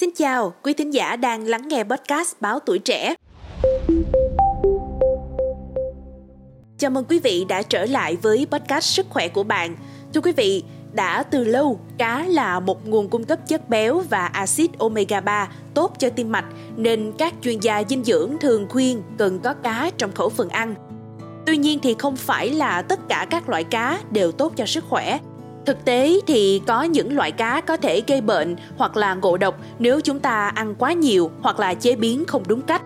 Xin chào, quý thính giả đang lắng nghe podcast Báo Tuổi Trẻ. Chào mừng quý vị đã trở lại với podcast Sức khỏe của bạn. Thưa quý vị, đã từ lâu, cá là một nguồn cung cấp chất béo và axit omega 3 tốt cho tim mạch nên các chuyên gia dinh dưỡng thường khuyên cần có cá trong khẩu phần ăn. Tuy nhiên thì không phải là tất cả các loại cá đều tốt cho sức khỏe Thực tế thì có những loại cá có thể gây bệnh hoặc là ngộ độc nếu chúng ta ăn quá nhiều hoặc là chế biến không đúng cách.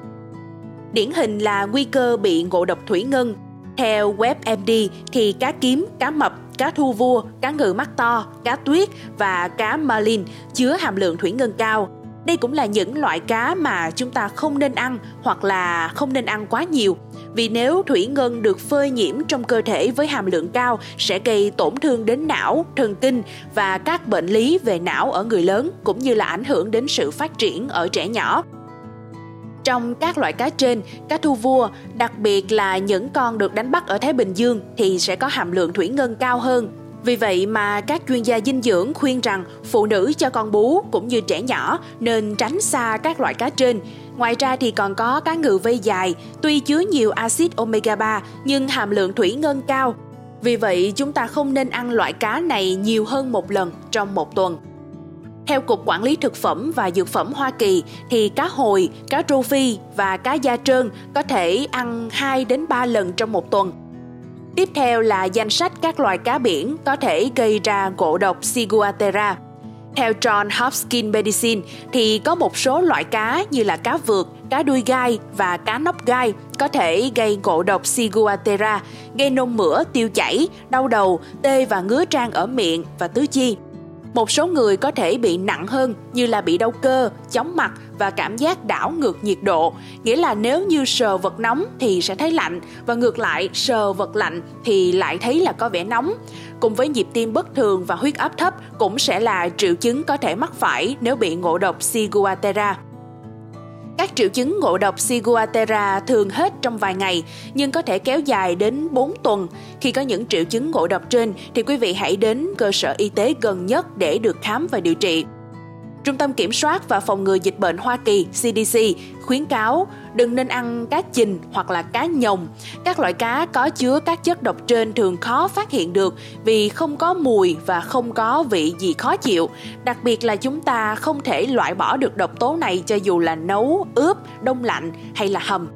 Điển hình là nguy cơ bị ngộ độc thủy ngân. Theo WebMD thì cá kiếm, cá mập, cá thu vua, cá ngừ mắt to, cá tuyết và cá marlin chứa hàm lượng thủy ngân cao. Đây cũng là những loại cá mà chúng ta không nên ăn hoặc là không nên ăn quá nhiều vì nếu thủy ngân được phơi nhiễm trong cơ thể với hàm lượng cao sẽ gây tổn thương đến não, thần kinh và các bệnh lý về não ở người lớn cũng như là ảnh hưởng đến sự phát triển ở trẻ nhỏ. Trong các loại cá trên, cá thu vua, đặc biệt là những con được đánh bắt ở Thái Bình Dương thì sẽ có hàm lượng thủy ngân cao hơn. Vì vậy mà các chuyên gia dinh dưỡng khuyên rằng phụ nữ cho con bú cũng như trẻ nhỏ nên tránh xa các loại cá trên Ngoài ra thì còn có cá ngừ vây dài, tuy chứa nhiều axit omega 3 nhưng hàm lượng thủy ngân cao. Vì vậy, chúng ta không nên ăn loại cá này nhiều hơn một lần trong một tuần. Theo Cục Quản lý Thực phẩm và Dược phẩm Hoa Kỳ thì cá hồi, cá rô phi và cá da trơn có thể ăn 2 đến 3 lần trong một tuần. Tiếp theo là danh sách các loài cá biển có thể gây ra ngộ độc Ciguatera. Theo John Hopkins Medicine thì có một số loại cá như là cá vượt, cá đuôi gai và cá nóc gai có thể gây ngộ độc Ciguatera, gây nôn mửa, tiêu chảy, đau đầu, tê và ngứa trang ở miệng và tứ chi. Một số người có thể bị nặng hơn như là bị đau cơ, chóng mặt và cảm giác đảo ngược nhiệt độ, nghĩa là nếu như sờ vật nóng thì sẽ thấy lạnh và ngược lại sờ vật lạnh thì lại thấy là có vẻ nóng. Cùng với nhịp tim bất thường và huyết áp thấp cũng sẽ là triệu chứng có thể mắc phải nếu bị ngộ độc Ciguatera. Các triệu chứng ngộ độc Ciguatera thường hết trong vài ngày, nhưng có thể kéo dài đến 4 tuần. Khi có những triệu chứng ngộ độc trên, thì quý vị hãy đến cơ sở y tế gần nhất để được khám và điều trị. Trung tâm Kiểm soát và Phòng ngừa Dịch bệnh Hoa Kỳ CDC khuyến cáo đừng nên ăn cá chình hoặc là cá nhồng. Các loại cá có chứa các chất độc trên thường khó phát hiện được vì không có mùi và không có vị gì khó chịu. Đặc biệt là chúng ta không thể loại bỏ được độc tố này cho dù là nấu, ướp, đông lạnh hay là hầm.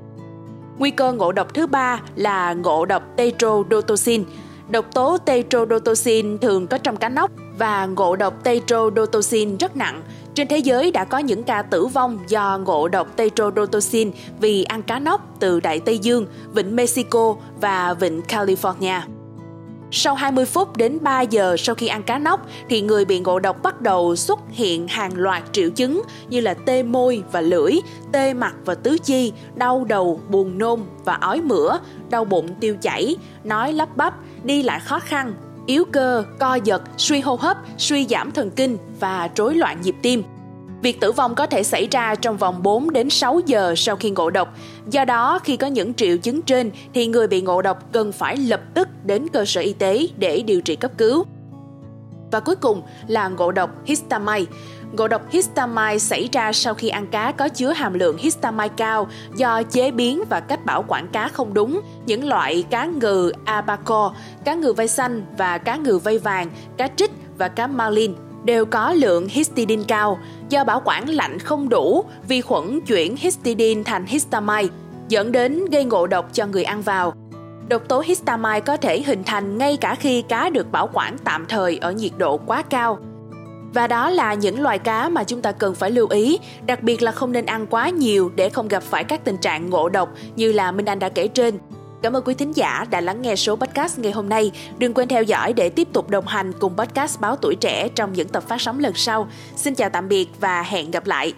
Nguy cơ ngộ độc thứ ba là ngộ độc tetrodotoxin. Độc tố tetrodotoxin thường có trong cá nóc và ngộ độc tetrodotoxin rất nặng. Trên thế giới đã có những ca tử vong do ngộ độc tetrodotoxin vì ăn cá nóc từ Đại Tây Dương, Vịnh Mexico và Vịnh California. Sau 20 phút đến 3 giờ sau khi ăn cá nóc thì người bị ngộ độc bắt đầu xuất hiện hàng loạt triệu chứng như là tê môi và lưỡi, tê mặt và tứ chi, đau đầu, buồn nôn và ói mửa, đau bụng tiêu chảy, nói lắp bắp, đi lại khó khăn, yếu cơ, co giật, suy hô hấp, suy giảm thần kinh và rối loạn nhịp tim. Việc tử vong có thể xảy ra trong vòng 4 đến 6 giờ sau khi ngộ độc. Do đó, khi có những triệu chứng trên thì người bị ngộ độc cần phải lập tức đến cơ sở y tế để điều trị cấp cứu. Và cuối cùng là ngộ độc histamine. Ngộ độc histamine xảy ra sau khi ăn cá có chứa hàm lượng histamine cao do chế biến và cách bảo quản cá không đúng. Những loại cá ngừ abaco, cá ngừ vây xanh và cá ngừ vây vàng, cá trích và cá marlin đều có lượng histidine cao. Do bảo quản lạnh không đủ, vi khuẩn chuyển histidine thành histamine, dẫn đến gây ngộ độc cho người ăn vào. Độc tố histamine có thể hình thành ngay cả khi cá được bảo quản tạm thời ở nhiệt độ quá cao. Và đó là những loài cá mà chúng ta cần phải lưu ý, đặc biệt là không nên ăn quá nhiều để không gặp phải các tình trạng ngộ độc như là Minh Anh đã kể trên. Cảm ơn quý thính giả đã lắng nghe số podcast ngày hôm nay. Đừng quên theo dõi để tiếp tục đồng hành cùng podcast Báo Tuổi Trẻ trong những tập phát sóng lần sau. Xin chào tạm biệt và hẹn gặp lại.